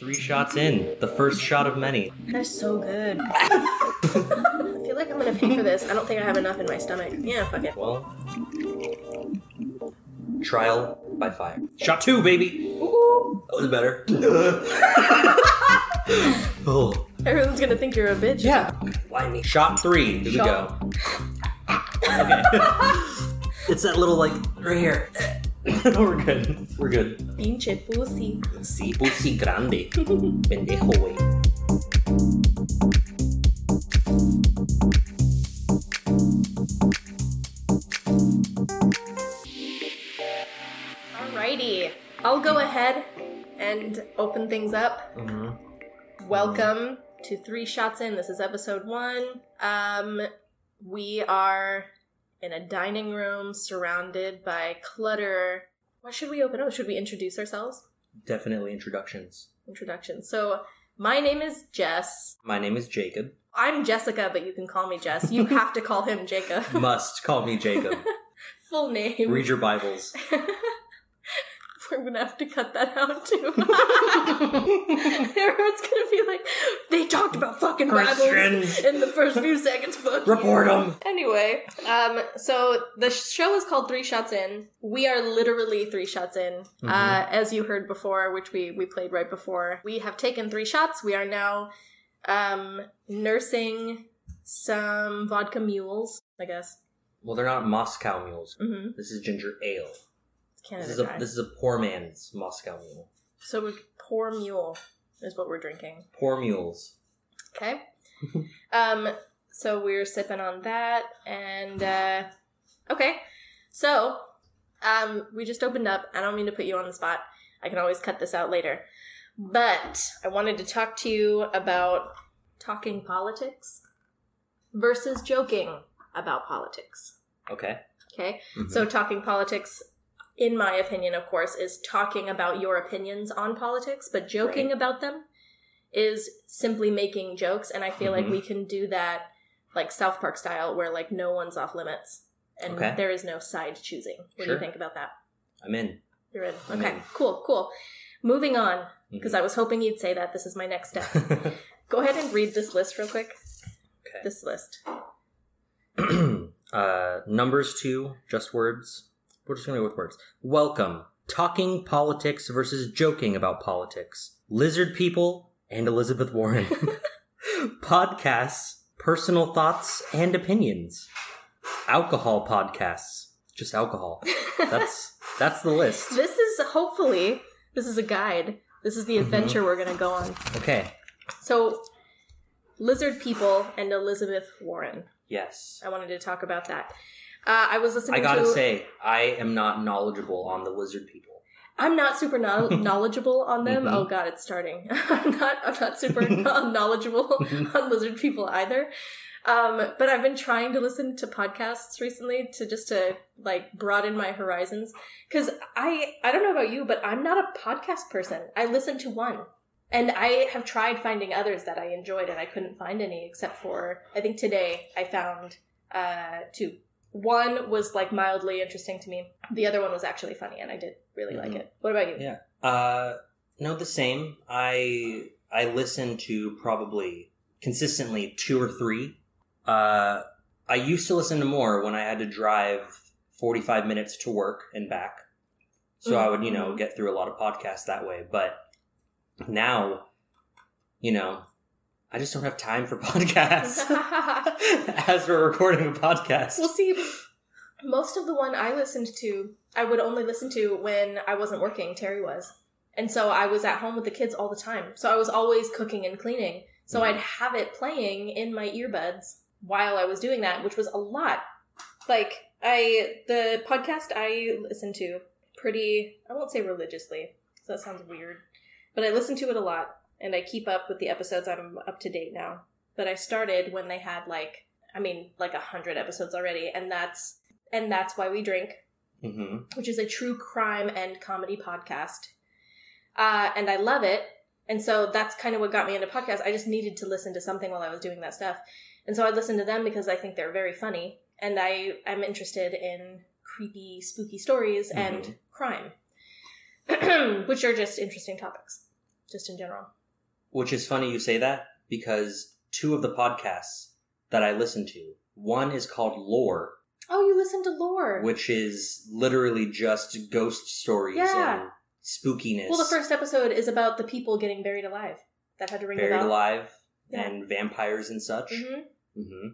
Three shots in. The first shot of many. That's so good. I feel like I'm gonna pay for this. I don't think I have enough in my stomach. Yeah, fuck it. Well, trial by fire. Shot two, baby. Ooh, That was better. oh, everyone's gonna think you're a bitch. yeah. Why me? Shot three. Here Shot. we go. Okay. it's that little like right here. We're good. We're good. Pinche pussy. Sí, pussy grande. Pendejo, güey. Alrighty. I'll go ahead and open things up. Mm-hmm. Welcome to Three Shots In. This is episode one. Um, we are in a dining room surrounded by clutter. What should we open up? Should we introduce ourselves? Definitely introductions. Introductions. So, my name is Jess. My name is Jacob. I'm Jessica, but you can call me Jess. You have to call him Jacob. Must call me Jacob. Full name. Read your Bibles. We're gonna have to cut that out too. Everyone's gonna be like, they talked about fucking Bibles Christians. in the first few seconds. Fuck you." Report them. Anyway, um, so the show is called Three Shots In. We are literally three shots in, uh, as you heard before, which we we played right before. We have taken three shots. We are now um, nursing some vodka mules, I guess. Well, they're not Moscow mules. Mm-hmm. This is ginger ale. Canada This is a Dry. this is a poor man's Moscow mule. So we poor mule is what we're drinking. Poor mules. Okay. um. So we're sipping on that, and uh, okay. So, um, we just opened up. I don't mean to put you on the spot. I can always cut this out later. But I wanted to talk to you about talking politics versus joking about politics. Okay. Okay. Mhm. So, talking politics, in my opinion, of course, is talking about your opinions on politics, but joking Right. about them is simply making jokes. And I feel like Mhm. we can do that like South Park style, where like no one's off limits and Okay. there is no side choosing. What do you think about that? I'm in. You're in. I'm Okay, in. cool, cool. Moving on, because Mhm. I was hoping you'd say that. This is my next step. Go ahead and read this list real quick. Okay. This list. uh, numbers two, just words. We're just gonna go with words. Welcome. Talking politics versus joking about politics. Lizard people and Elizabeth Warren. Podcasts, personal thoughts and opinions. Alcohol podcasts. Just alcohol. That's that's the list. This is hopefully this is a guide. This is the Mhm. adventure we're gonna go on. Okay. So, lizard people and Elizabeth Warren. Yes. I wanted to talk about that. Uh, I was listening I gotta to. say, I am not knowledgeable on the lizard people. I'm not super no- knowledgeable on them. Mhm. Oh god, it's starting. I'm not. I'm not super knowledgeable on lizard people either. Um, but I've been trying to listen to podcasts recently to just to like broaden my horizons. Because I I don't know about you, but I'm not a podcast person. I listen to one. And I have tried finding others that I enjoyed, and I couldn't find any except for I think today I found uh, two. One was like mildly interesting to me. The other one was actually funny, and I did really like Mhm. it. What about you? Yeah. Uh, no, the same. I I listen to probably consistently two or three. Uh, I used to listen to more when I had to drive forty five minutes to work and back. So I would, you know, Mhm. get through a lot of podcasts that way. But now, you know, I just don't have time for podcasts. As we're recording a podcast. Well, see, most of the one I listened to, I would only listen to when I wasn't working. Terry was, and so I was at home with the kids all the time. So I was always cooking and cleaning. So Mhm. I'd have it playing in my earbuds while I was doing that, which was a lot. Like I, the podcast I listened to pretty, I won't say religiously, 'cause that sounds weird, but I listen to it a lot, and I keep up with the episodes. I'm up to date now. But I started when they had like I mean, like a hundred episodes already, and that's and that's why we drink, hmm which is a true crime and comedy podcast. Uh, and I love it, and so that's kind of what got me into podcasts. I just needed to listen to something while I was doing that stuff, and so I listened to them because I think they're very funny, and I am interested in creepy, spooky stories and crime, which are just interesting topics. just in general. Which is funny you say that because two of the podcasts that I listen to, one is called Lore, Oh, you listen to lore. which is literally just ghost stories Yeah. and spookiness. well, the first episode is about the people getting buried alive. That had to ring buried alive Yeah. and vampires and such. hmm hmm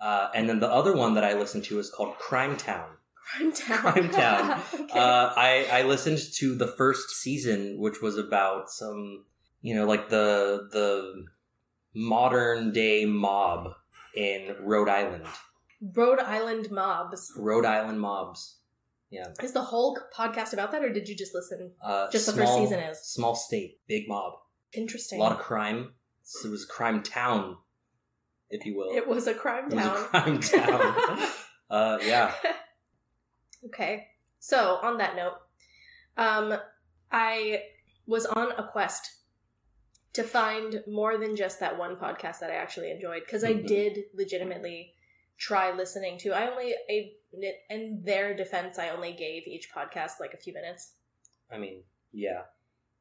Uh, and then the other one that I listened to is called Crime Town. Crime Town. Crime Town. okay. Uh, I I listened to the first season, which was about some, you know, like the the modern day mob in Rhode Island. Rhode Island mobs. Rhode Island mobs. Yeah. Is the whole podcast about that, or did you just listen? Uh, Just the first season is. small state, big mob, Interesting. a lot of crime. It was a crime town, if you will. it was a crime It was a town. crime town. uh, yeah. okay. So on that note, um, I was on a quest to find more than just that one podcast that I actually enjoyed because I Mhm. did legitimately try listening to. I only, I, in their defense, I only gave each podcast like a few minutes. I mean, yeah.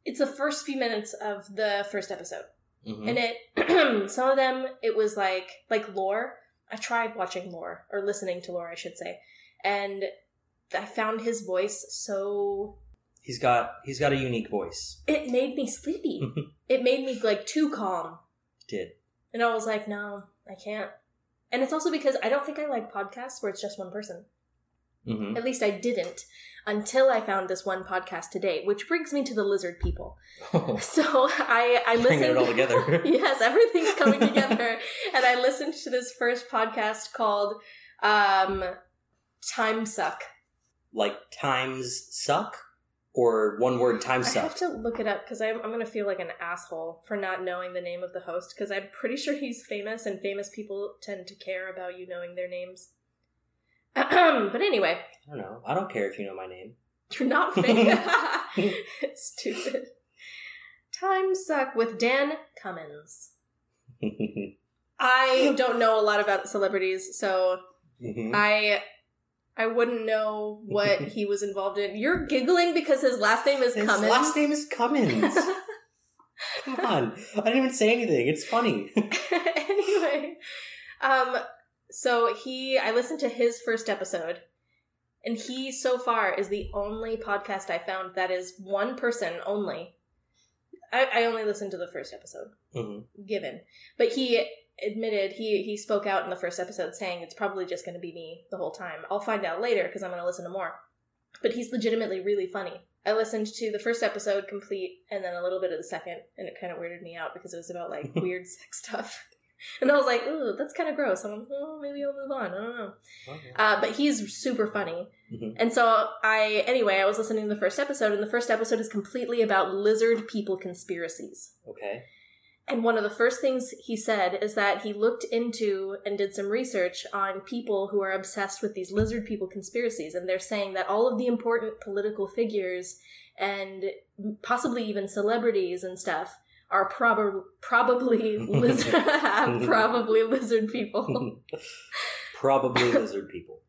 It's the first few minutes of the first episode. Mhm. and it some of them it was like like lore i tried watching lore or listening to lore i should say and i found his voice so He's got he's got a unique voice. it made me sleepy. It made me like too calm. Did. And i was like no i can't. And it's also because i don't think i like podcasts where it's just one person. Hmm at least i didn't until i found this one podcast today which brings me to the lizard people. So i i listened it all together. yes, everything's coming together. and I listened to this first podcast called um, Time Suck. like times suck or one word time suck. I have to look it up because I'm, I'm going to feel like an asshole for not knowing the name of the host because I'm pretty sure he's famous and famous people tend to care about you knowing their names. but anyway, I don't know. I don't care if you know my name. you're not famous. Stupid. Time Suck with Dan Cummins. I don't know a lot about celebrities, so Mhm. I I wouldn't know what he was involved in. You're giggling because his last name is His Cummins. His last name is Cummins. Come on. I didn't even say anything. It's funny. anyway, um, so he I listened to his first episode, and he so far is the only podcast I found that is one person only. I, I only listened to the first episode. hmm given. But he admitted he he spoke out in the first episode saying it's probably just going to be me the whole time. I'll find out later because I'm going to listen to more. But he's legitimately really funny. I listened to the first episode complete and then a little bit of the second, and it kind of weirded me out because it was about like weird sex stuff. And I was like, ooh, that's kind of gross. I'm like, oh, maybe I'll move on. I don't know. Okay. Uh, but he's super funny. Mhm. And so I, anyway, I was listening to the first episode, and the first episode is completely about lizard people conspiracies. Okay. And one of the first things he said is that he looked into and did some research on people who are obsessed with these lizard people conspiracies. And they're saying that all of the important political figures and possibly even celebrities and stuff are prob- probably lizard probably lizard people. Probably lizard people.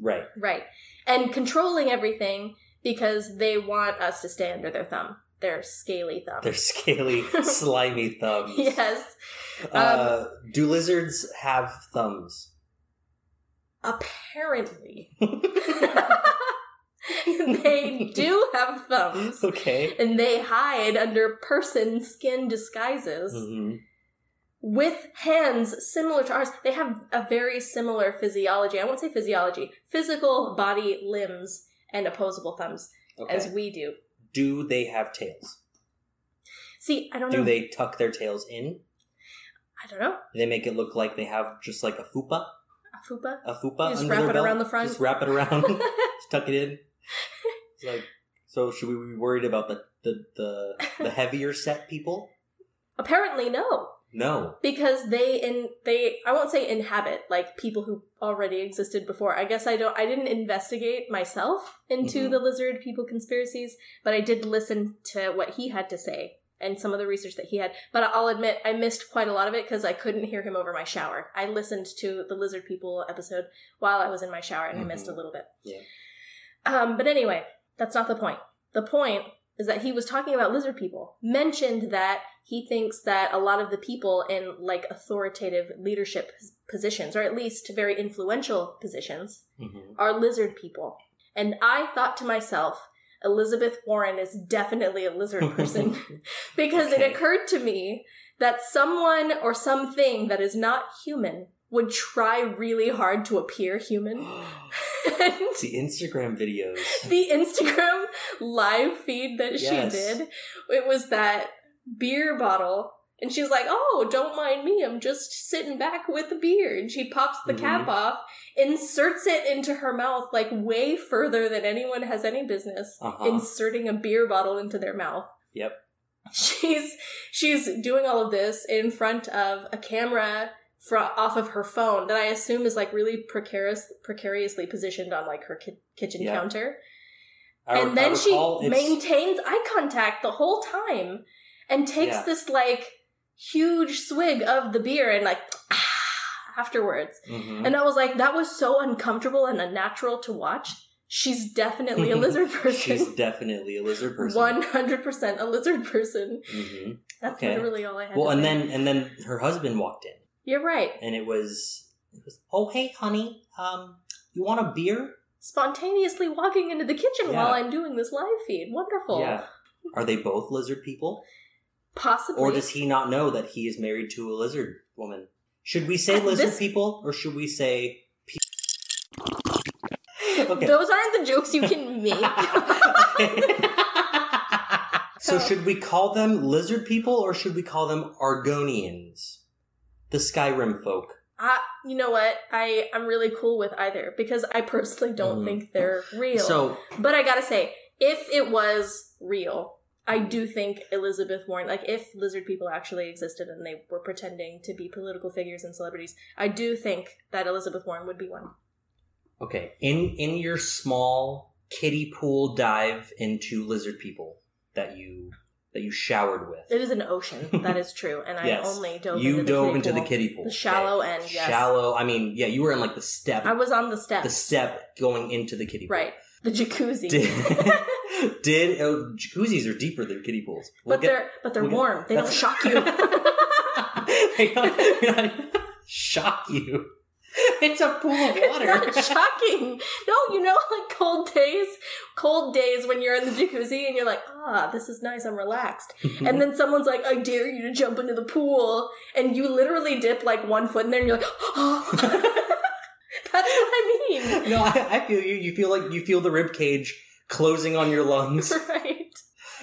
Right. right. And controlling everything because they want us to stay under their thumb. Their scaly thumb. Their scaly, slimy thumbs. yes. Uh, do lizards have thumbs? Apparently. they do have thumbs. Okay. And they hide under person skin disguises hmm with hands similar to ours. They have a very similar physiology. I won't say physiology, physical body limbs and opposable thumbs Okay. as we do. Do they have tails? See, I don't Do know. Do they tuck their tails in? I don't know. Do they make it look like they have just like a fupa? A fupa? A fupa You just wrap it belt? around the front? Just wrap it around. just tuck it in. It's like, so should we be worried about the the the, the heavier set people? Apparently, no. No. because they in they I won't say inhabit like people who already existed before. I guess I don't I didn't investigate myself into Mhm. the lizard people conspiracies, but I did listen to what he had to say and some of the research that he had. But I'll admit I missed quite a lot of it because I couldn't hear him over my shower. I listened to the lizard people episode while I was in my shower and I missed a Mhm. little bit. Yeah. Um, but anyway, that's not the point. The point is that he was talking about lizard people. Mentioned that he thinks that a lot of the people in like authoritative leadership positions, or at least very influential positions, Mhm. are lizard people. And I thought to myself, Elizabeth Warren is definitely a lizard person because Okay. it occurred to me that someone or something that is not human would try really hard to appear human. and the Instagram videos. the Instagram live feed that she did, it was that beer bottle. And she's like, Oh, don't mind me. I'm just sitting back with the beer. And she pops the cap Mhm. off, inserts it into her mouth, like way further than anyone has any business Uh-huh. inserting a beer bottle into their mouth. Yep. She's she's doing all of this in front of a camera off of her phone that I assume is like really precarious precariously positioned on like her ki- kitchen Yeah. counter I- and then she it's- maintains eye contact the whole time and takes Yeah. this like huge swig of the beer and like afterwards Mhm. and i was like that was so uncomfortable and unnatural to watch she's definitely a lizard person. She's definitely a lizard person. 100% a lizard person Mhm. that's Okay. literally all i had Well, to and say. then and then her husband walked in, you're right and it was, it was oh hey honey, um, you want a beer? spontaneously walking into the kitchen Yeah. while i'm doing this live feed wonderful Yeah. Are they both lizard people? possibly Or does he not know that he is married to a lizard woman? Should we say lizard this- people or should we say pe- Okay. those aren't the jokes you can make so should we call them lizard people or should we call them Argonians? The Skyrim folk. I, you know what? I I'm really cool with either because I personally don't Mhm. think they're real. So but I gotta say, if it was real, I do think Elizabeth Warren, like if lizard people actually existed and they were pretending to be political figures and celebrities, I do think that Elizabeth Warren would be one. Okay, in in your small kiddie pool dive into lizard people that you that you showered with, It is an ocean, that is true, and I only dove you into the dove kiddie into pool. the kiddie pool, the shallow Okay. end. Yes, Shallow. I mean, yeah, you were in like the step, I was on the step. the step going into the kiddie pool. right? The jacuzzi. Did, did oh, jacuzzis are deeper than kiddie pools? We'll but get- they're but they're we'll get- warm. They don't shock you. They don't shock you. It's a pool of water. It's not shocking. No, you know, like cold days, cold days when you're in the jacuzzi and you're like, ah, this is nice, I'm relaxed. And then someone's like, I dare you to jump into the pool. And you literally dip like one foot in there and you're like, oh. That's what I mean. no, I, I feel you. You feel like you feel the rib cage closing on your lungs Right.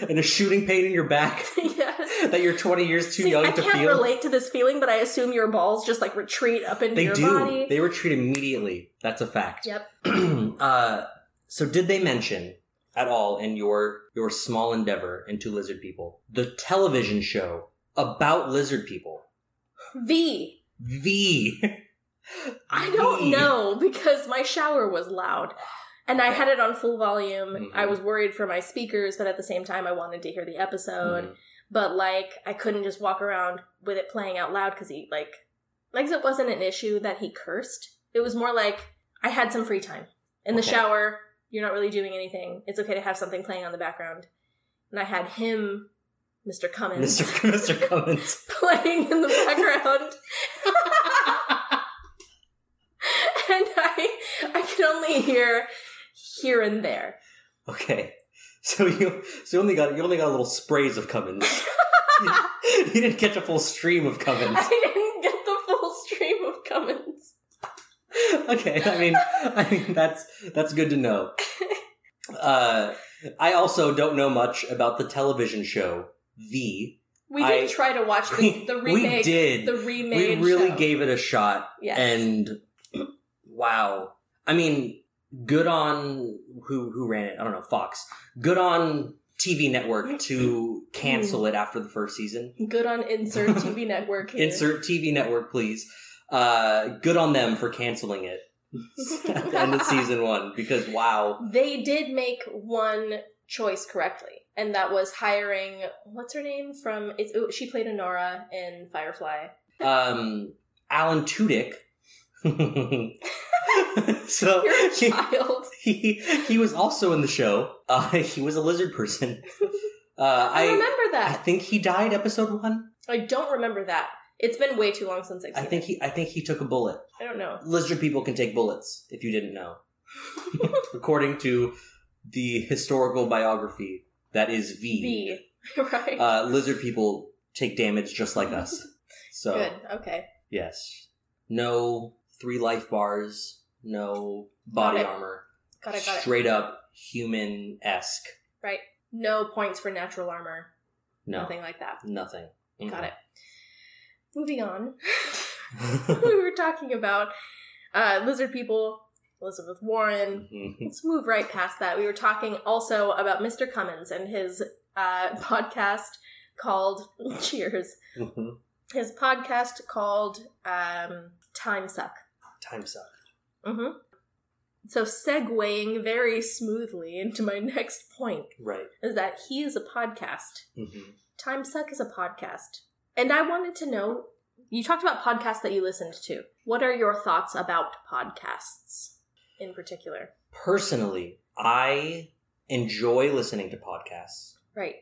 and a shooting pain in your back yes. that you're 20 years too See, young I to can't relate to this feeling, but I assume your balls just like retreat up into They your do. body. They retreat immediately. That's a fact. Yep. uh, so, did they mention at all in your your small endeavor into lizard people the television show about lizard people? V. The I don't know because my shower was loud. And I had it on full volume. Mhm. I was worried for my speakers, but at the same time, I wanted to hear the episode. Mhm. But like, I couldn't just walk around with it playing out loud because he like, like it wasn't an issue that he cursed. It was more like I had some free time in the Okay. shower. You're not really doing anything. It's okay to have something playing on the background. And I had him, Mr. Cummins, Mr. Mr. Cummins. playing in the background. and I I could only hear here and there. Okay. So you so you only got you only got little sprays of Cummins. you, you didn't catch a full stream of Cummins. I didn't get the full stream of Cummins. okay, I mean I mean that's that's good to know. Uh I also don't know much about the television show The. We I- did try to watch the, the we did. The remake. We really show. gave it a shot Yes. and wow. I mean, good on who who ran it. I don't know, Fox. Good on TV network to cancel it after the first season. Good on insert TV network. here. Insert TV network, please. Uh, good on them for canceling it at the end of season one because wow. They did make one choice correctly, and that was hiring what's her name from. It's, oh, she played Inara in Firefly. Um, Alan Tudyk. so You're a he, child. he he was also in the show. Uh, he was a lizard person. Uh, I, I remember that. I think he died episode one. I, don't remember that. It's been way too long since I've I seen think it. he I think he took a bullet. I don't know. Lizard people can take bullets. If you didn't know, according to the historical biography that is V, V. right. Uh, lizard people take damage just like us. So Good. Okay. yes, no three life bars, no body Got armor, Got it. Got it. straight up human esque. Right. No points for natural armor. No, Nothing like that. nothing. Got it. Moving on. we were talking about uh, lizard people, Elizabeth Warren. Mhm. Let's move right past that. We were talking also about Mr. Cummins and his uh, podcast called Cheers. Mhm. His podcast called um, Time Suck. Time suck. hmm So, segueing very smoothly into my next point Right. is that he is a podcast. hmm Time Suck is a podcast. And I wanted to know you talked about podcasts that you listened to. What are your thoughts about podcasts in particular? Personally, I enjoy listening to podcasts, Right.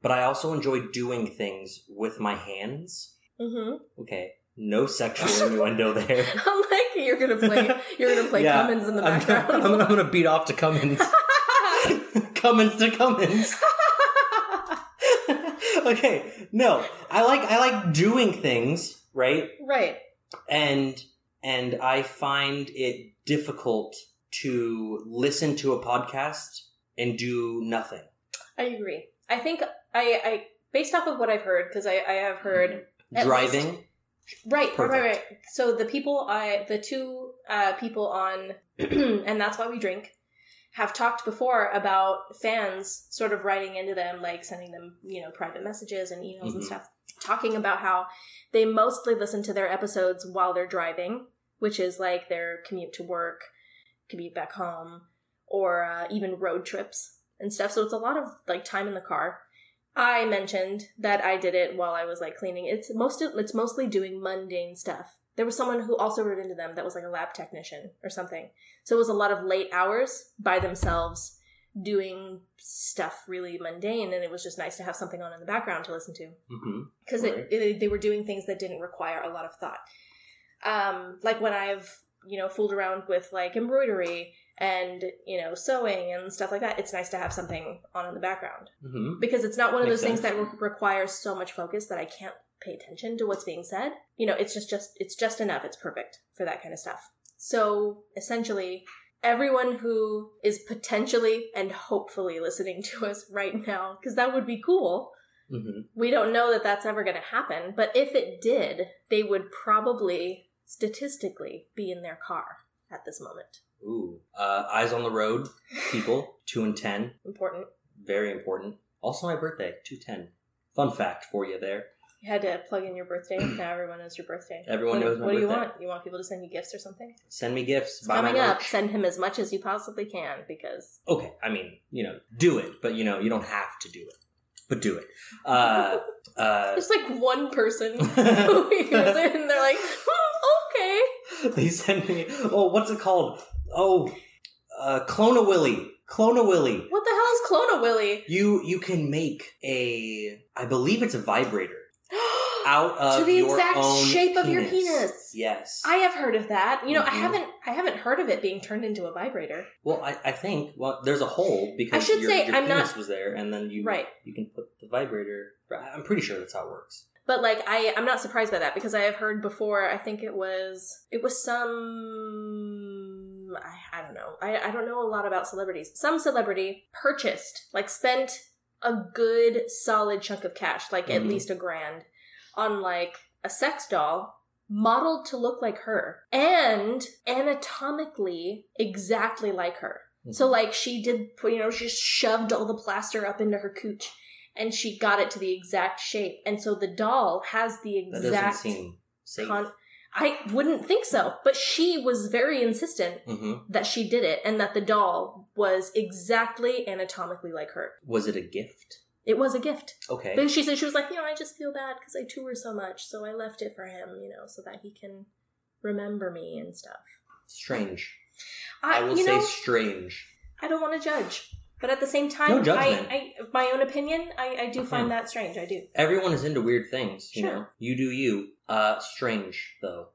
but I also enjoy doing things with my hands. Mm-hmm. Okay, no sexual innuendo there. I'm like you're gonna play you're gonna play Yeah, Cummins in the I'm, background. I'm, I'm gonna beat off to Cummins. Cummins to Cummins. okay, no, I like I like doing things, right? right. And and I find it difficult to listen to a podcast and do nothing. I agree. I think I, I based off of what I've heard, because I, I have heard Driving, Right, right, right, Perfect. right. So the people I, the two uh, people on, and that's why we drink, have talked before about fans sort of writing into them, like sending them, you know, private messages and emails and Mhm. stuff, talking about how they mostly listen to their episodes while they're driving, which is like their commute to work, commute back home, or uh, even road trips and stuff. So it's a lot of like time in the car. I mentioned that I did it while I was like cleaning. It's most it's mostly doing mundane stuff. There was someone who also wrote into them that was like a lab technician or something. So it was a lot of late hours by themselves doing stuff really mundane and it was just nice to have something on in the background to listen to because Right. it, it, they were doing things that didn't require a lot of thought. Um, like when I've you know fooled around with like embroidery and you know sewing and stuff like that, it's nice to have something on in the background hmm because it's not one of Makes those things that re- requires so much focus that I can't pay attention to what's being said. You know, it's just just it's just enough. It's perfect for that kind of stuff. So essentially, everyone who is potentially and hopefully listening to us right now, because that would be cool. hmm We don't know that that's ever going to happen, but if it did, they would probably statistically be in their car at this moment. Ooh, uh, eyes on the road, people. Two and ten, Important. very important. Also, my birthday, two ten. Fun fact for you there. You had to plug in your birthday. Now everyone knows your birthday. Everyone what, knows my What do you want? You want people to send you gifts or something? Send me gifts. It's coming up. Send him as much as you possibly can because Okay, I mean, you know, do it, but you know, you don't have to do it, but do it. Uh, uh, there's like one person who hears it and they're like, hmm, okay. they send me. Oh, what's it called? Oh, uh, Clone a Willy. Clone a Willy. What the hell is Clone a Willy? You you can make a. I believe it's a vibrator out of to the your exact own shape of your penis. Yes. I have heard of that. You know, I Mhm. haven't. I haven't heard of it being turned into a vibrator. well, I, I think well, there's a hole because I should your, say, your I'm penis not- was there, and then you Right. you can put the vibrator. I'm pretty sure that's how it works. But like I I'm not surprised by that because I have heard before I think it was it was some I, I don't know. I, I don't know a lot about celebrities. Some celebrity purchased, like spent a good solid chunk of cash, like at Mhm. least a grand, on like a sex doll modeled to look like her and anatomically exactly like her. So Mm-hmm. like she did, you know, she just shoved all the plaster up into her cooch, and she got it to the exact shape. And so the doll has the that doesn't exact. seem safe. con- I wouldn't think so, but she was very insistent hmm that she did it, and that the doll was exactly anatomically like her. Was it a gift? It was a gift. Okay. But she said she was like, you know, I just feel bad because I tour so much, so I left it for him, you know, so that he can remember me and stuff. Strange. I, I will say know, strange. I don't want to judge, but at the same time, No judgment. I, I, my own opinion, I, I do find that strange. I do. Everyone is into weird things, you Sure. know. You do you. Uh strange though.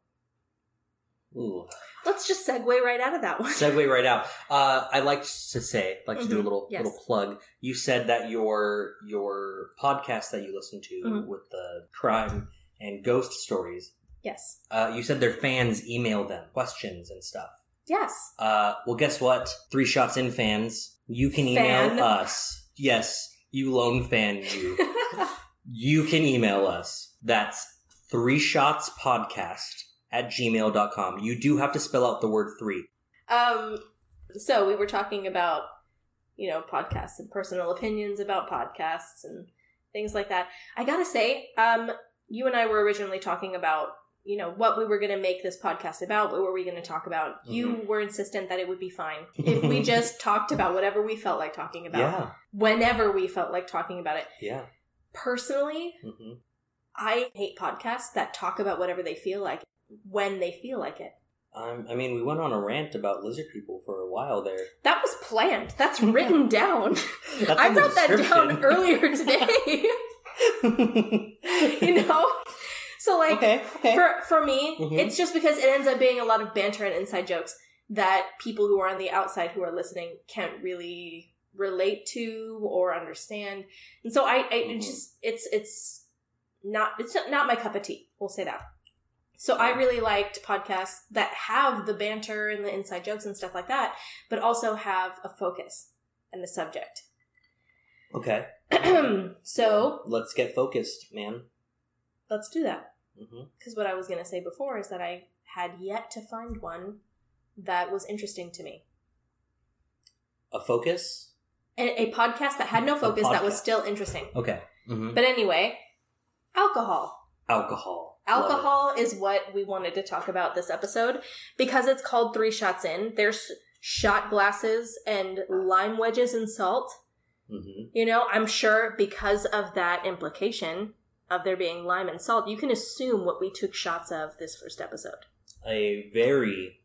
Ooh. Let's just segue right out of that one. Segue right out. Uh I like to say, like to do a Mhm. little Yes. little plug. You said that your your podcast that you listen to Mhm. with the crime and ghost stories, yes. uh, you said their fans email them questions and stuff. Yes. Uh, well, guess what? Three Shots In fans, you can email Fan. us. Yes, you lone fan, you. you can email us. That's Three Shots Podcast at gmail.com. You do have to spell out the word three. um. So we were talking about, you know, podcasts and personal opinions about podcasts and things like that. I gotta say, um, you and I were originally talking about, you know, what we were gonna make this podcast about. What were we gonna talk about? You were insistent that it would be fine if we just talked about whatever we felt like talking about, Yeah, whenever we felt like talking about it. yeah. Personally, hmm I hate podcasts that talk about whatever they feel like when they feel like it. Um, I mean, we went on a rant about lizard people for a while there. That was planned. That's written down. That's I wrote that down earlier today. you know? So like okay, okay. for for me, Mhm. it's just because it ends up being a lot of banter and inside jokes that people who are on the outside who are listening can't really relate to or understand. And so I, I Mhm. just it's it's not it's not my cup of tea. We'll say that. So I really liked podcasts that have the banter and the inside jokes and stuff like that, but also have a focus and a subject. okay. so Let's get focused, man. let's do that. Hmm Because what I was going to say before is that I had yet to find one that was interesting to me. A focus? A, a podcast that had no focus that was still interesting. Okay. hmm But anyway, alcohol. Alcohol. Alcohol is what we wanted to talk about this episode because it's called Three Shots In. There's shot glasses and lime wedges and salt. Mhm. You know, I'm sure because of that implication of there being lime and salt, you can assume what we took shots of this first episode. A very,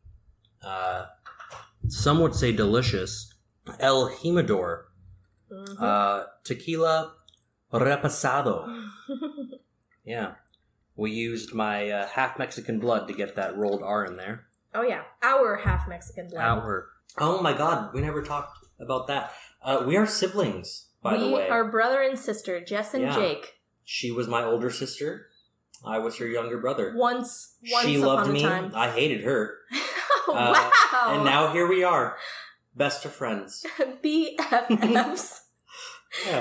uh, some would say delicious, El Jimador Mhm. uh, tequila repasado. Yeah. We used my uh, half Mexican blood to get that rolled R in there. oh yeah, our half Mexican blood. Our. Oh my god, we never talked about that. Uh, we are siblings, by we the way. We are brother and sister, Jess and Yeah. Jake. She was my older sister. I was her younger brother. Once, once she upon loved a me. time. I hated her. oh, Uh, wow! And now here we are. Best of friends. BFFs. Yeah.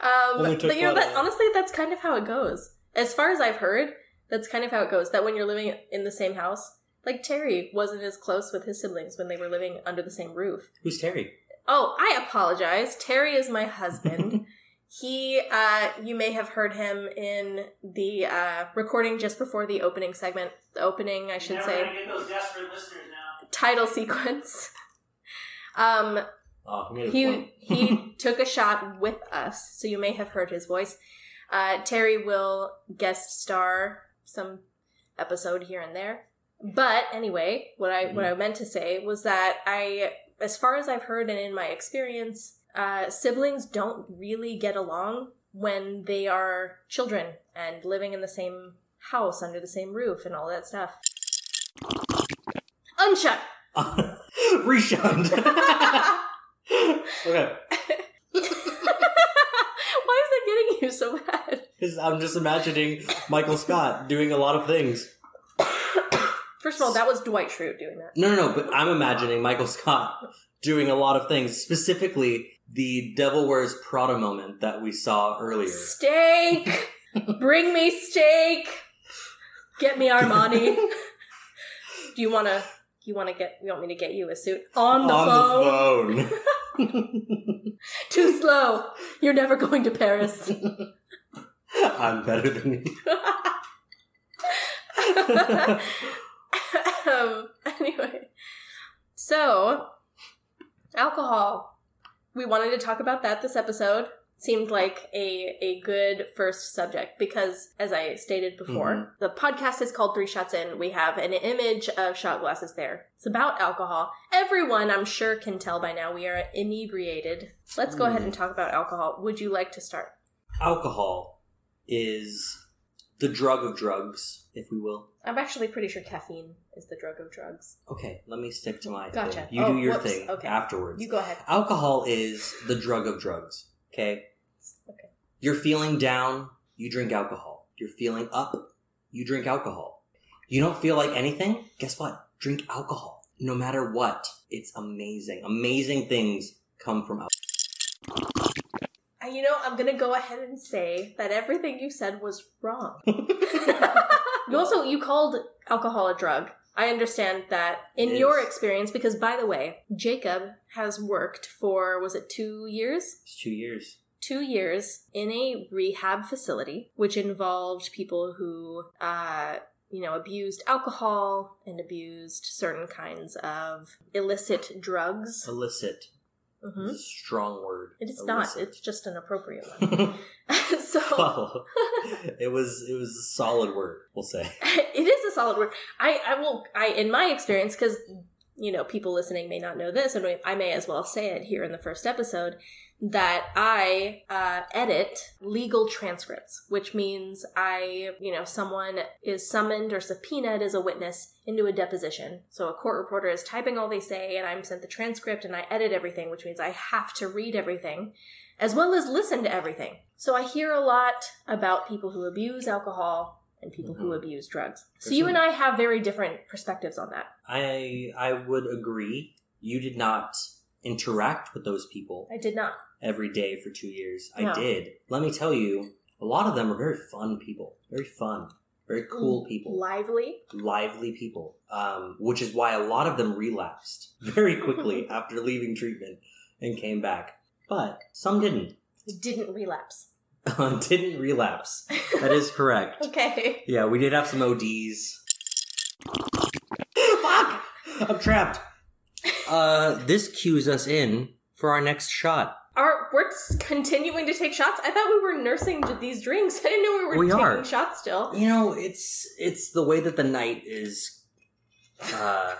um, but you know that honestly, that's kind of how it goes. As far as I've heard, that's kind of how it goes. That when you're living in the same house, like Terry wasn't as close with his siblings when they were living under the same roof. Who's Terry? Oh, I apologize. Terry is my husband. He, uh, you may have heard him in the uh, recording just before the opening segment. The opening, I should Never say, gonna get those desperate listeners now. title sequence. Um, Oh, he he he took a shot with us, so you may have heard his voice. Uh, Terry will guest star some episode here and there. But anyway, what I what I meant to say was that I, as far as I've heard and in my experience, uh, siblings don't really get along when they are children and living in the same house under the same roof and all that stuff. Unshut. Reshunned. okay. Why is that getting you so bad? Because I'm just imagining Michael Scott doing a lot of things. First of all, that was Dwight Schrute doing that. No, no, no, but I'm imagining Michael Scott doing a lot of things, specifically the Devil Wears Prada moment that we saw earlier. Steak! Bring me steak! Get me Armani. Do you wanna you wanna get you want me to get you a suit? On the phone. the phone. Too slow. You're never going to Paris. I'm better than you. um, anyway. So alcohol. We wanted to talk about that this episode. seemed like a a good first subject because as I stated before, Mhm. the podcast is called Three Shots In. We have an image of shot glasses there. It's about alcohol. Everyone I'm sure can tell by now we are inebriated. Let's go ahead and talk about alcohol. Would you like to start? Alcohol is the drug of drugs, if we will. I'm actually pretty sure caffeine is the drug of drugs. Okay, let me stick to my Gotcha. thing. You Oh, do your whoops. thing Okay. afterwards. You go ahead. Alcohol is the drug of drugs. Okay. Okay. You're feeling down, you drink alcohol. You're feeling up, you drink alcohol. You don't feel like anything? Guess what? Drink alcohol. No matter what. It's amazing. Amazing things come from alcohol. Uh, You know, I'm gonna go ahead and say that everything you said was wrong. you also you called alcohol a drug. I understand that in It your experience, because by the way, Jacob has worked for was it two years? It's two years. Two years in a rehab facility, which involved people who, uh, you know, abused alcohol and abused certain kinds of illicit drugs. Illicit. Hmm It's a strong word. It is not. It's just an appropriate one. so well, it was it was a solid word, we'll say. it is a solid word. I, I will, I, in my experience, because, you know, people listening may not know this, and I may as well say it here in the first episode, that I uh, edit legal transcripts, which means I, you know, someone is summoned or subpoenaed as a witness into a deposition. So a court reporter is typing all they say, and I'm sent the transcript, and I edit everything, which means I have to read everything as well as listen to everything. So I hear a lot about people who abuse alcohol and people who Mhm. abuse drugs. So For you and I have very different perspectives on that. I I would agree. You did not interact with those people I did not. Every day for two years. I did. Let me tell you, a lot of them are very fun people. Very fun. Very cool people. Lively. lively people. Um, which is why a lot of them relapsed very quickly after leaving treatment and came back. But some didn't. Didn't relapse. didn't relapse. That is correct. Okay. Yeah, we did have some ODs. Fuck! I'm trapped. Uh, this cues us in for our next shot. Are we're continuing to take shots? I thought we were nursing these drinks. I didn't know we were We taking are. shots still. You know, it's it's the way that the night is uh,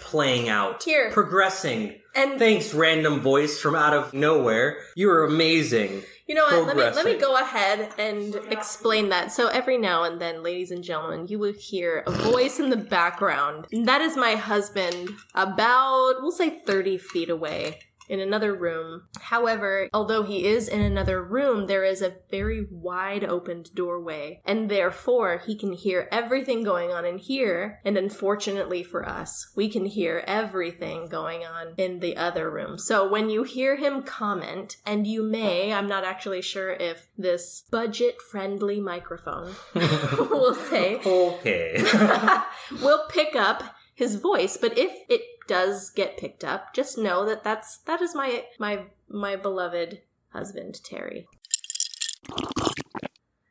playing out, Here. progressing. And Thanks, random voice from out of nowhere. You are amazing. You know what? Let me let me go ahead and explain that. So every now and then, ladies and gentlemen, you will hear a voice in the background. That is my husband, about we'll say thirty feet away. In another room. However, although he is in another room, there is a very wide opened doorway, and therefore he can hear everything going on in here. And unfortunately for us, we can hear everything going on in the other room. So when you hear him comment, and you may, I'm not actually sure if this budget friendly microphone will say, Okay. will pick up his voice but if it does get picked up just know that that's that is my my my beloved husband terry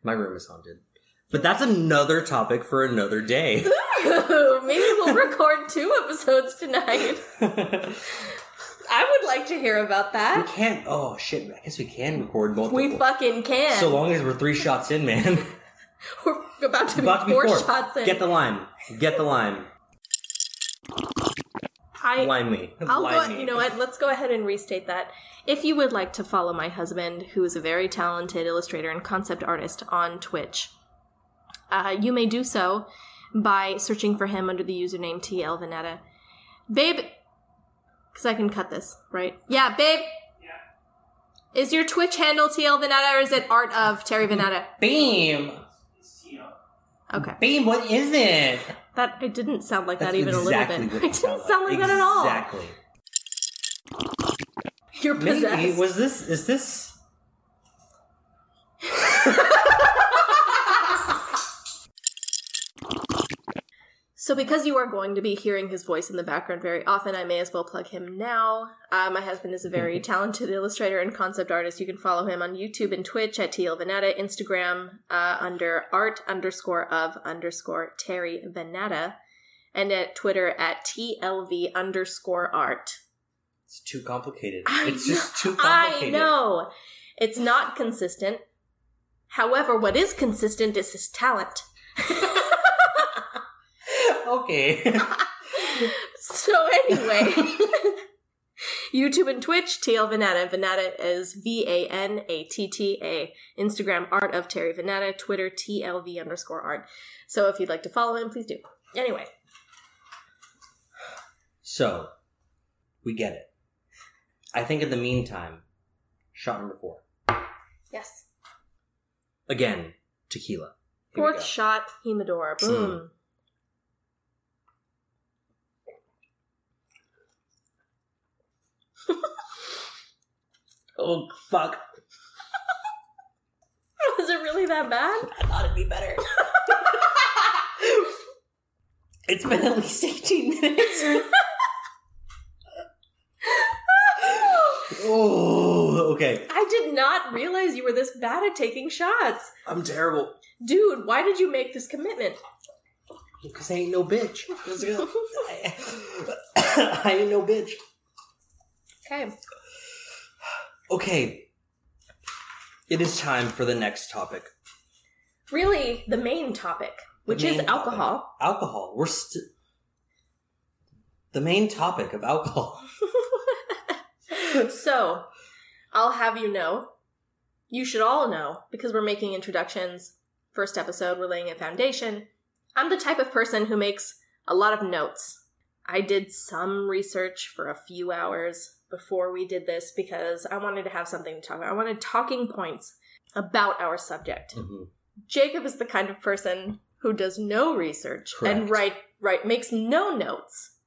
My room is haunted. But that's another topic for another day. maybe we'll record two episodes tonight i would like to hear about that. we can't. Oh shit! I guess we can record multiple. we fucking can So long as we're three shots in, man. we're about to be About to be four four. shots in Get the lime. Get the lime. I, Lime me. I'll Lime go. You know what? Let's go ahead and restate that. If you would like to follow my husband, who is a very talented illustrator and concept artist on Twitch, uh, you may do so by searching for him under the username TL Vanatta. Babe, because I can cut this, right? Yeah, babe. Yeah. Is your Twitch handle TL Vanatta or is it Art of Terry Vanatta? Beam. Okay, Beam. What is it? That it didn't sound like That's that even exactly a little bit. It it didn't sound like that at all. Exactly. You're possessed. Maybe was this? Is this? So, because you are going to be hearing his voice in the background very often, I may as well plug him now. Uh, my husband is a very talented illustrator and concept artist. You can follow him on YouTube and Twitch at TL Vanatta, Instagram uh, under art underscore of underscore Terry Vanatta, and at Twitter at TLV underscore art. It's too complicated. I It's just too complicated. I know. It's not consistent. However, what is consistent is his talent. okay. so anyway, YouTube and Twitch, TL Vanatta. Vanatta is V A N A T T A. Instagram, Art of Terry Vanatta. Twitter, TLV underscore art. So if you'd like to follow him, please do. Anyway, So, we get it. I think in the meantime, shot number four. yes. Again, tequila. Here Fourth shot, Jimador. Hmm. Boom. Oh, fuck. Was it really that bad? I thought it'd be better. it's been at least 18 minutes. oh, okay. I did not realize you were this bad at taking shots. I'm terrible. Dude, why did you make this commitment? Because I ain't no bitch. Uh, I ain't no bitch. Okay. Okay. It is time for the next topic. Really, the main topic, which is main alcohol. Alcohol. We're st- the main topic of alcohol. so, I'll have you know, you should all know, because we're making introductions. First episode, we're laying a foundation. I'm the type of person who makes a lot of notes. I did some research for a few hours before we did this because I wanted to have something to talk about. I wanted talking points about our subject. Mhm. Jacob is the kind of person who does no research and Correct. write right makes no notes.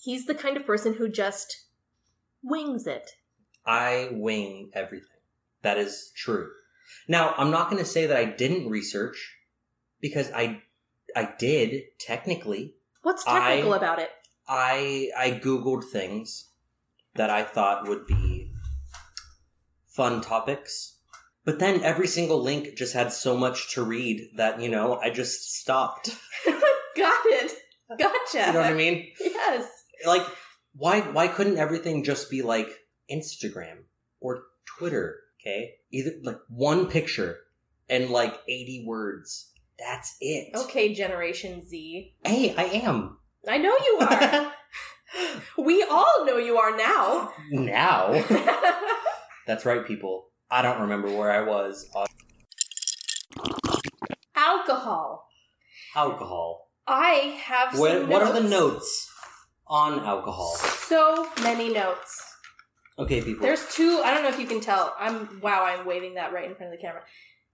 He's the kind of person who just wings it. I wing everything. That is true. Now, I'm not going to say that I didn't research because I I did technically. What's technical I- about it? I I googled things that I thought would be fun topics. But then every single link just had so much to read that, you know, I just stopped. Got it. Gotcha. You know what I mean? Yes. Like why why couldn't everything just be like Instagram or Twitter, okay? Either like one picture and like 80 words. That's it. Okay, Generation Z. Hey, I am. I know you are. we all know you are now. now. That's right, people. I don't remember where I was Alcohol. alcohol. I have some What, what are the notes. notes on alcohol? So many notes. Okay, people. There's two. I don't know if you can tell. I'm wow. I'm waving that right in front of the camera,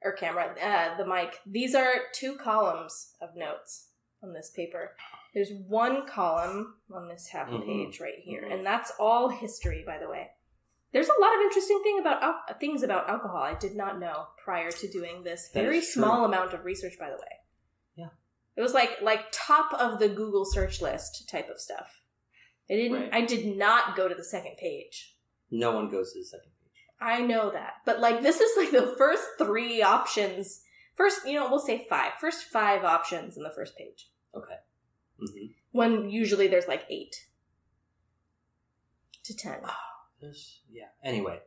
or camera, uh, the mic. These are two columns of notes on this paper. There's one column on this half Mhm. page right here, Mhm. and that's all history, by the way. There's a lot of interesting thing about al- things about alcohol I did not know prior to doing this That very small amount of research. By the way, Yeah. it was like like top of the Google search list type of stuff. I didn't. Right. I did not go to the second page. no one goes to the second page. I know that. But like this is like the first three options. First, you know, we'll say five. First five options in the first page. Okay. Hmm When usually there's like eight to ten. There's, yeah. Anyway,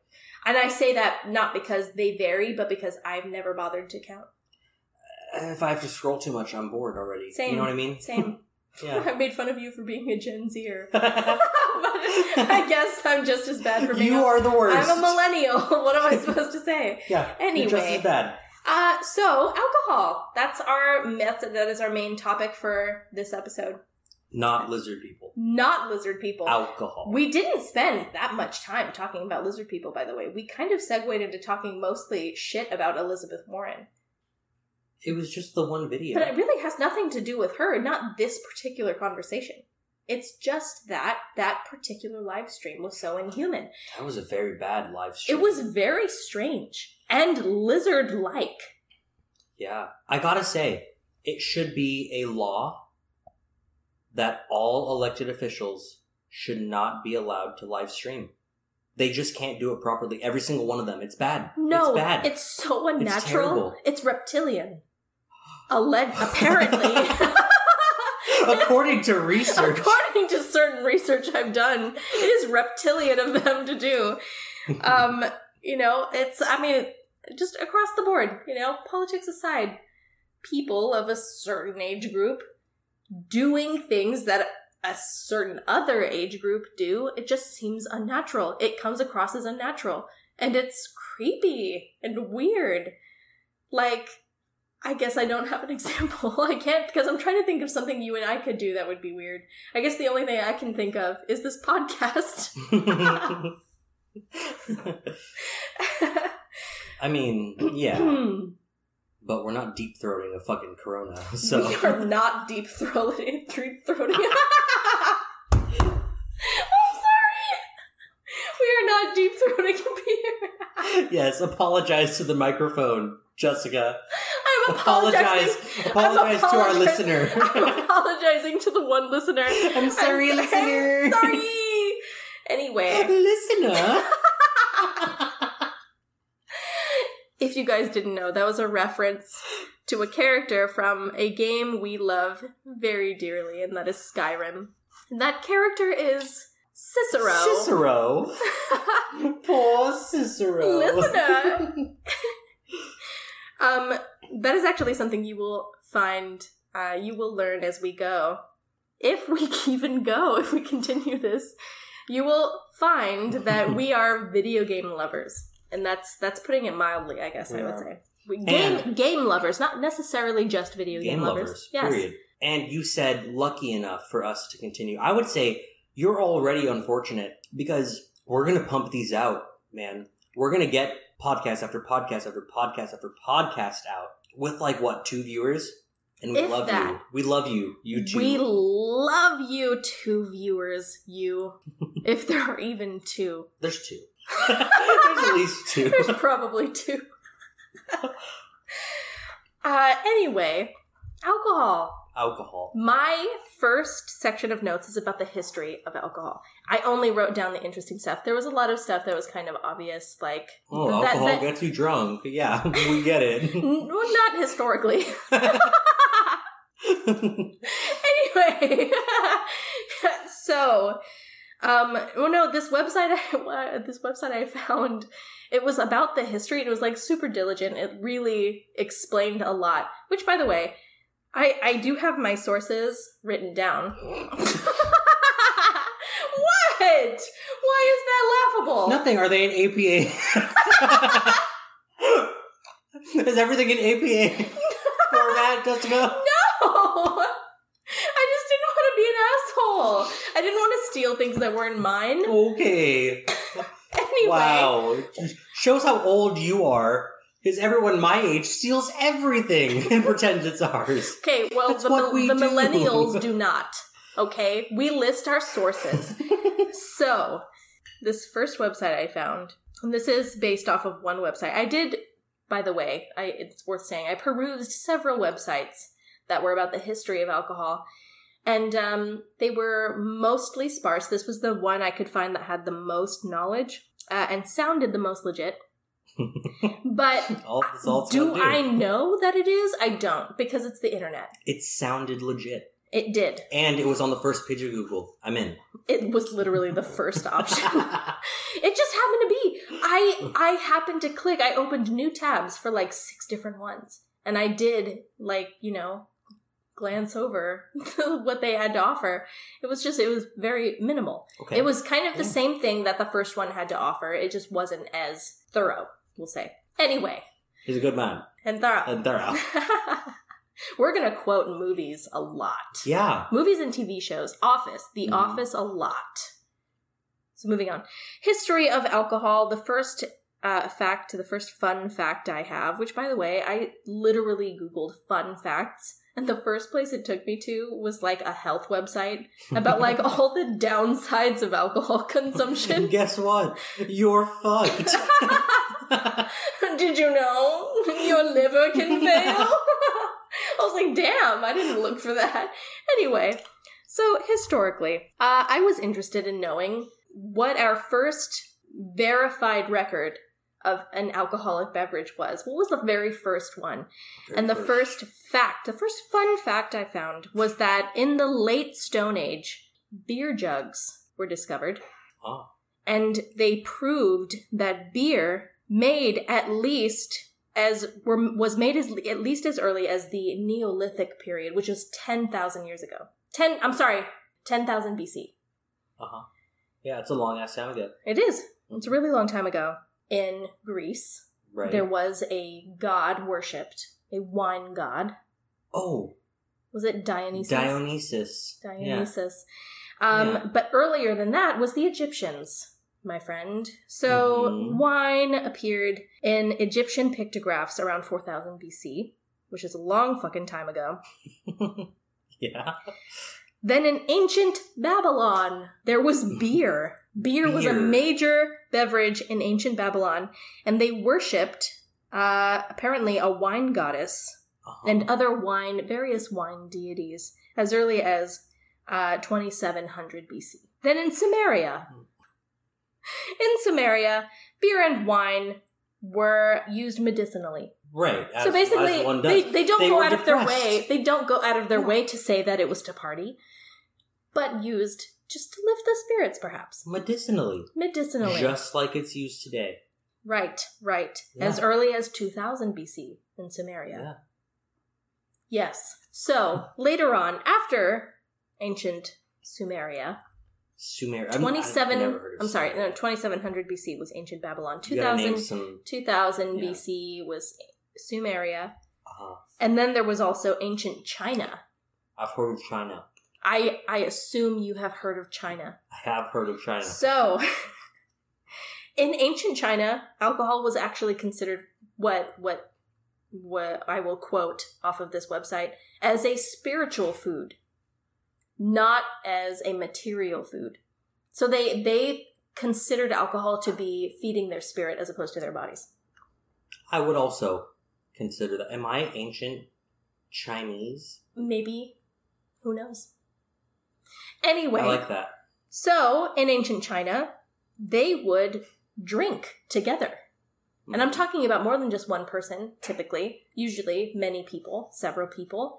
And I say that not because they vary, but because I've never bothered to count. if I have to scroll too much, I'm bored already. Same. You know what I mean? Same. Yeah. I made fun of you for being a Gen Zer. I guess I'm just as bad for being you a, are the worst. I'm a millennial. what am I supposed to say? Yeah. You're just as bad. Uh, so alcohol. That's our myth. That is our main topic for this episode. Not lizard people. Not lizard people. Alcohol. We didn't spend that much time talking about lizard people, by the way. We kind of segued into talking mostly shit about Elizabeth Warren. it was just the one video. But it really has nothing to do with her, not this particular conversation. It's just that that particular live stream was so inhuman. that was a very bad live stream. It was very strange and lizard like. Yeah. I gotta say, it should be a law that all elected officials should not be allowed to live stream. They just can't do it properly. Every single one of them. It's bad. No, It's bad. it's so unnatural. terrible. It's, reptilian. Alleg- apparently. According to research. According to certain research I've done, it is reptilian of them to do. Um, You know, it's, I mean, just across the board, you know, politics aside, people of a certain age group doing things that a certain other age group do, it just seems unnatural. It comes across as unnatural. And it's creepy and weird. Like, I guess I don't have an example. I can't because I'm trying to think of something you and I could do that would be weird. I guess the only thing I can think of is this podcast. I mean, yeah, but we're not deep throating a fucking Corona, so we are not deep throating. Deep throating. I'm sorry. We are not deep throating a beer. yes, apologize to the microphone, Jessica. I'm Apologize, apologizing. apologize I'm to our listener. I'm apologizing to the one listener. I'm sorry, I'm listener. Sorry. Anyway, listener. If you guys didn't know, that was a reference to a character from a game we love very dearly, and that is Skyrim. And that character is Cicero. Cicero. Poor Cicero. Listener. um, that is actually something you will find, uh, you will learn as we go. If we even go, if we continue this, you will find that we are video game lovers. And that's that's putting it mildly, I guess I would say. We, game game lovers, not necessarily just video game, Game lovers. Yes. Period. And you said lucky enough for us to continue. I would say you're already unfortunate because we're gonna pump these out, man. We're gonna get podcast after podcast after podcast after podcast out with like what two viewers, and we If love that. you. We love you. You too. We love you two viewers, you. if there are even two. There's two. There's at least two. There's probably two. uh, anyway, alcohol. Alcohol. My first section of notes is about the history of alcohol. I only wrote down the interesting stuff. There was a lot of stuff that was kind of obvious, like Oh, that- alcohol that- gets you drunk. Yeah, we get it. N- not historically. anyway, so um well no this website I, this website i found it was about the history it was like super diligent it really explained a lot which by the way i i do have my sources written down what why is that laughable Nothing. Are they in APA? Is everything in APA format, Jessica? No! I just didn't want to be an asshole. I didn't want to steal things that weren't mine. Okay. Anyway, Wow. Shows how old you are. Because everyone my age steals everything and pretends it's ours. okay, well, That's the, what we the do. millennials do not. Okay? We list our sources. so, this first website I found, and this is based off of one website. I did, by the way, I, it's worth saying, I perused several websites that were about the history of alcohol. And um, they were mostly sparse. This was the one I could find that had the most knowledge uh, and sounded the most legit. But all, all do sound I know that it is? I don't because it's the internet. It sounded legit. It did. And it was on the first page of Google. I'm in. It was literally the first option. it just happened to be. I I happened to click. I opened new tabs for like six different ones, and I did like you know glance over what they had to offer. It was just it was very minimal. okay. It was kind of the Yeah. same thing that the first one had to offer. It just wasn't as thorough. We'll say anyway, He's a good man. and thorough. And thorough. We're gonna quote movies a lot. Yeah. Movies and TV shows. Office. The Mhm. Office a lot. So moving on. History of alcohol. The first uh, fact, the first fun fact I have, which by the way, I literally Googled fun facts. And the first place it took me to was like a health website about like all the downsides of alcohol consumption. Guess what? You're fucked. Did you know your liver can fail? I was like, damn, I didn't look for that. Anyway, so historically, uh, I was interested in knowing what our first verified record of an alcoholic beverage was. What was the very first one? and the first fact, the first fun fact I found was that in the late Stone Age, beer jugs were discovered Oh. and they proved that beer made at least as were, was made as at least as early as the Neolithic period, which ten thousand years ago. Ten, I'm sorry, ten thousand BC. Uh huh. Yeah, it's a long ass time ago. It is. It's a really long time ago. In Greece, Right. there was a god worshipped, a wine god. oh, Was it Dionysus? Dionysus. Dionysus. Um, Yeah. But earlier than that was the Egyptians, my friend. So Mhm. wine appeared in Egyptian pictographs around 4000 BC, which is a long fucking time ago. Yeah. Then in ancient Babylon, there was beer. Beer was a major beverage in ancient Babylon, and they worshipped uh, apparently a wine goddess Uh-huh. and other wine, various wine deities, as early as uh, 2700 BC. Then in Samaria, in Samaria, beer and wine were used medicinally. right. As, so basically, they, they don't They go out of their way. They don't go out of their way to say that it was to party, but used just to lift the spirits, perhaps medicinally, medicinally. just like it's used today. right, right. As early as 2000 BC in Samaria. Yeah. Yes. So later on, after ancient Sumeria, Sumer. I'm- I've seven. never heard of I'm sorry, no, twenty seven hundred BC was ancient Babylon. You name 2000, some. 2000 Yeah. BC was Sumeria, Uh, and then there was also ancient China. I've heard of China. I I assume you have heard of China. I have heard of China. So, in ancient China, alcohol was actually considered what what what I will quote off of this website as a spiritual food, not as a material food. So they they considered alcohol to be feeding their spirit as opposed to their bodies. I would also consider that. Am I ancient Chinese? Maybe, who knows? Anyway, I like that. so in ancient China, they would drink together. And I'm mm. talking about more than just one person, typically, usually many people, several people,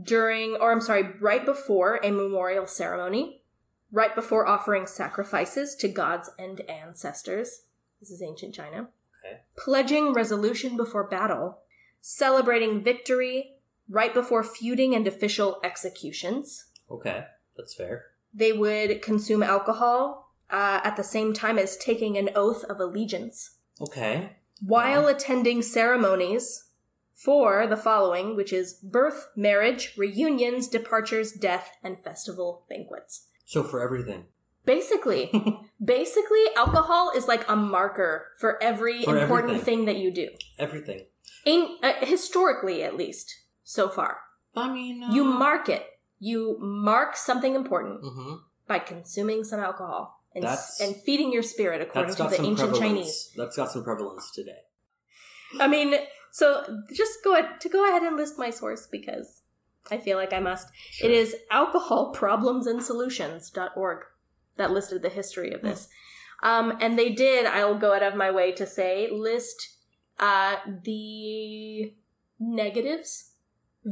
during, or I'm sorry, right before a memorial ceremony, right before offering sacrifices to gods and ancestors. This is ancient China. Okay. Pledging resolution before battle, celebrating victory, right before feuding and official executions. Okay, that's fair. They would consume alcohol uh, at the same time as taking an oath of allegiance Okay. while attending ceremonies for the following, which is birth, marriage, reunions, departures, death, and festival banquets. So for everything. Basically, basically, alcohol is like a marker for every For important everything. thing that you do. Everything. In, uh, historically, at least so far, I mean, uh, you mark it. You mark something important hmm by consuming some alcohol and, s- and feeding your spirit, according to the ancient prevalence. Chinese. That's got some prevalence today. I mean, so just go ahead to go ahead and list my source because I feel like I must. Sure. It is alcoholproblemsandsolutions.org that listed the history of this. Um, and they did, I'll go out of my way to say, list uh, the negatives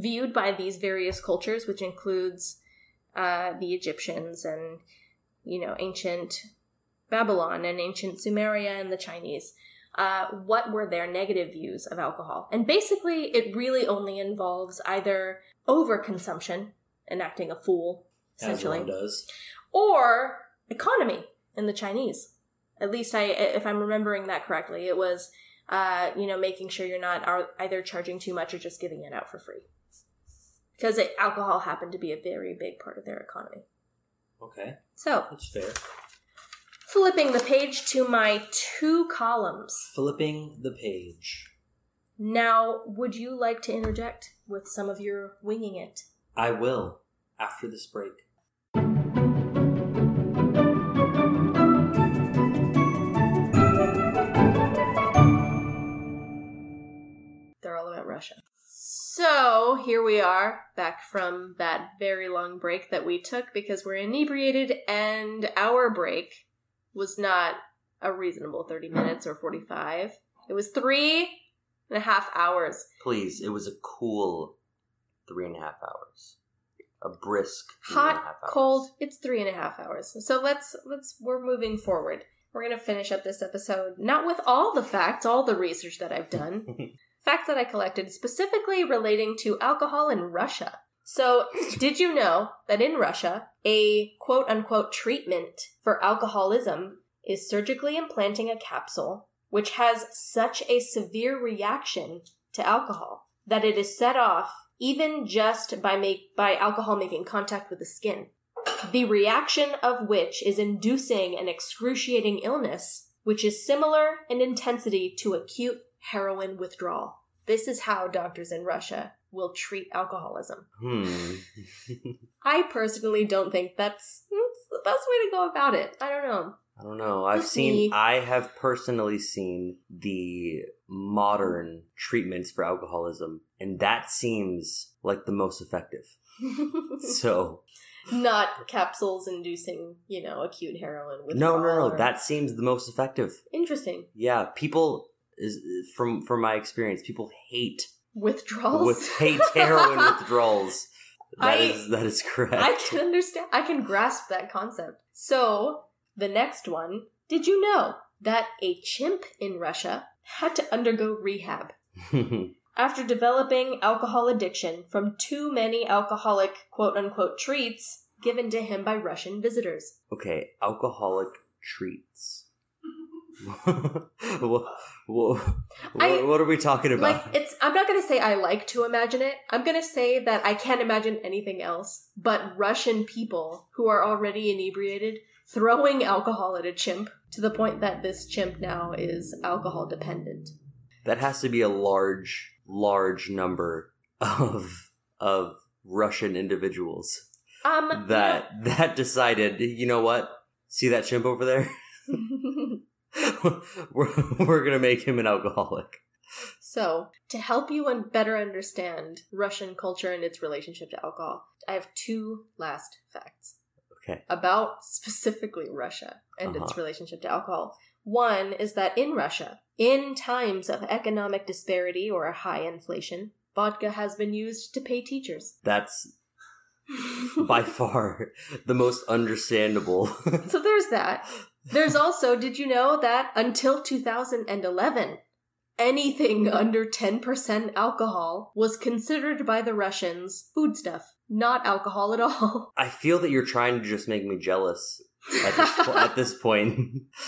viewed by these various cultures, which includes uh, the Egyptians and, you know, ancient Babylon and ancient Sumeria and the Chinese uh, what were their negative views of alcohol. And basically, it really only involves either overconsumption and acting a fool, essentially, or economy in the Chinese. At least, I, if I'm remembering that correctly, it was, uh, you know, making sure you're not either charging too much or just giving it out for free. Because it, alcohol happened to be a very big part of their economy. Okay, So, that's fair. flipping the page to my two columns. Flipping the page. Now, would you like to interject with some of your winging it? I will after this break. They're all about Russia. So, here we are, back from that very long break that we took because we're inebriated, and our break was not a reasonable 30 minutes or 45. It was three and a half hours. Please, it was a cool three and a half hours. A brisk three and a hot cold it's three and a half hours so let's let's we're moving forward We're going to finish up this episode not with all the facts, all the research that I've done, facts that I collected specifically relating to alcohol in Russia. So, did you know that in Russia, a quote unquote treatment for alcoholism is surgically implanting a capsule which has such a severe reaction to alcohol that it is set off even just by make by alcohol making contact with the skin. The reaction of which is inducing an excruciating illness which is similar in intensity to acute heroin withdrawal. This is how doctors in Russia will treat alcoholism. Hmm. I personally don't think that's, that's the best way to go about it. I don't know. I don't know. I've Just seen. me. I have personally seen the modern treatments for alcoholism, and that seems like the most effective. So Not capsules inducing, you know, acute heroin with no, no, no. That seems the most effective. interesting Yeah, people is from from my experience, people hate withdrawals. with hate heroin withdrawals. That I- is that is correct. I can understand. I can grasp that concept. So the next one. Did you know that a chimp in Russia had to undergo rehab after developing alcohol addiction from too many alcoholic quote unquote treats given to him by Russian visitors? okay, alcoholic treats. what, what, I- what are we talking about? Like it's I'm not going to say I like to imagine it. I'm going to say that I can't imagine anything else but Russian people who are already inebriated throwing alcohol at a chimp to the point that this chimp now is alcohol dependent. that has to be a large, large number of of Russian individuals Um that that decided. You know what? See that chimp over there? we're we're gonna make him an alcoholic. So, to help you un- better understand Russian culture and its relationship to alcohol, I have two last facts. Okay. About specifically Russia and its Uh-huh. relationship to alcohol. One is that in Russia, in times of economic disparity or a high inflation, vodka has been used to pay teachers. That's by far the most understandable. so there's that. There's also, did you know that until 2011, anything under 10% alcohol was considered by the Russians foodstuff, not alcohol at all. I feel that you're trying to just make me jealous at this, po- at this point.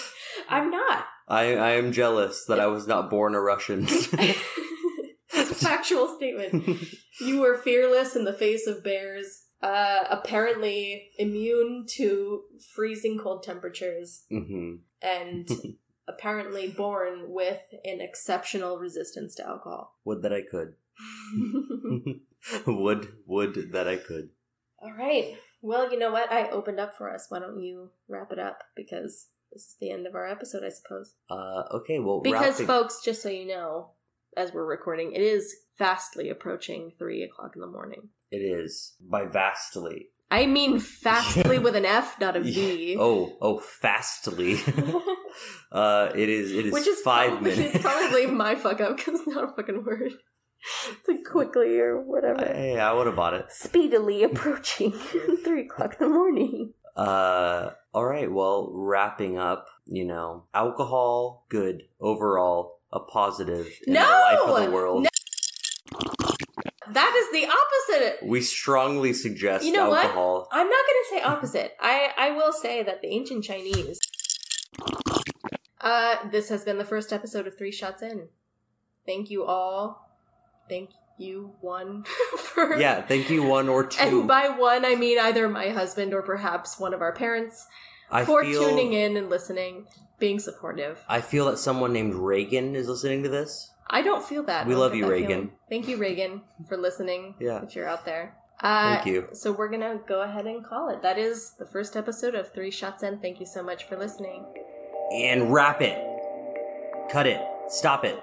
I'm not. I, I am jealous that I was not born a Russian. it's a factual statement. You were fearless in the face of bears, uh, apparently immune to freezing cold temperatures, hmm and apparently born with an exceptional resistance to alcohol. Would that I could. would would that I could. All right. Well, you know what? I opened up for us. Why don't you wrap it up? Because this is the end of our episode, I suppose. Uh, okay, well, Because, wrapping- folks, just so you know, as we're recording, it is fastly approaching three o'clock in the morning. It is by vastly. I mean, fastly with an F, not a V. Oh, oh, fastly. uh, it is. It is Which is five probably, minutes. It's probably my fuck up because it's not a fucking word. It's like quickly or whatever. Hey, I would have bought it. Speedily approaching three o'clock in the morning. Uh, all right. Well, wrapping up. You know, alcohol, good overall, a positive in No! the life of the world. That is the opposite. We strongly suggest You know what? alcohol. I'm not going to say opposite. I, I will say that the ancient Chinese. Uh, this has been the first episode of Three Shots In. Thank you all. Thank you, one, for. Yeah, thank you, one or two. And by one, I mean either my husband or perhaps one of our parents I for feel, tuning in and listening, being supportive. I feel that someone named Reagan is listening to this. I don't feel that. We love you, Reagan. feeling. Thank you, Reagan, for listening. Yeah. If you're out there. Uh, Thank you. So we're going to go ahead and call it. That is the first episode of Three Shots In. Thank you so much for listening. And wrap it. Cut it. Stop it.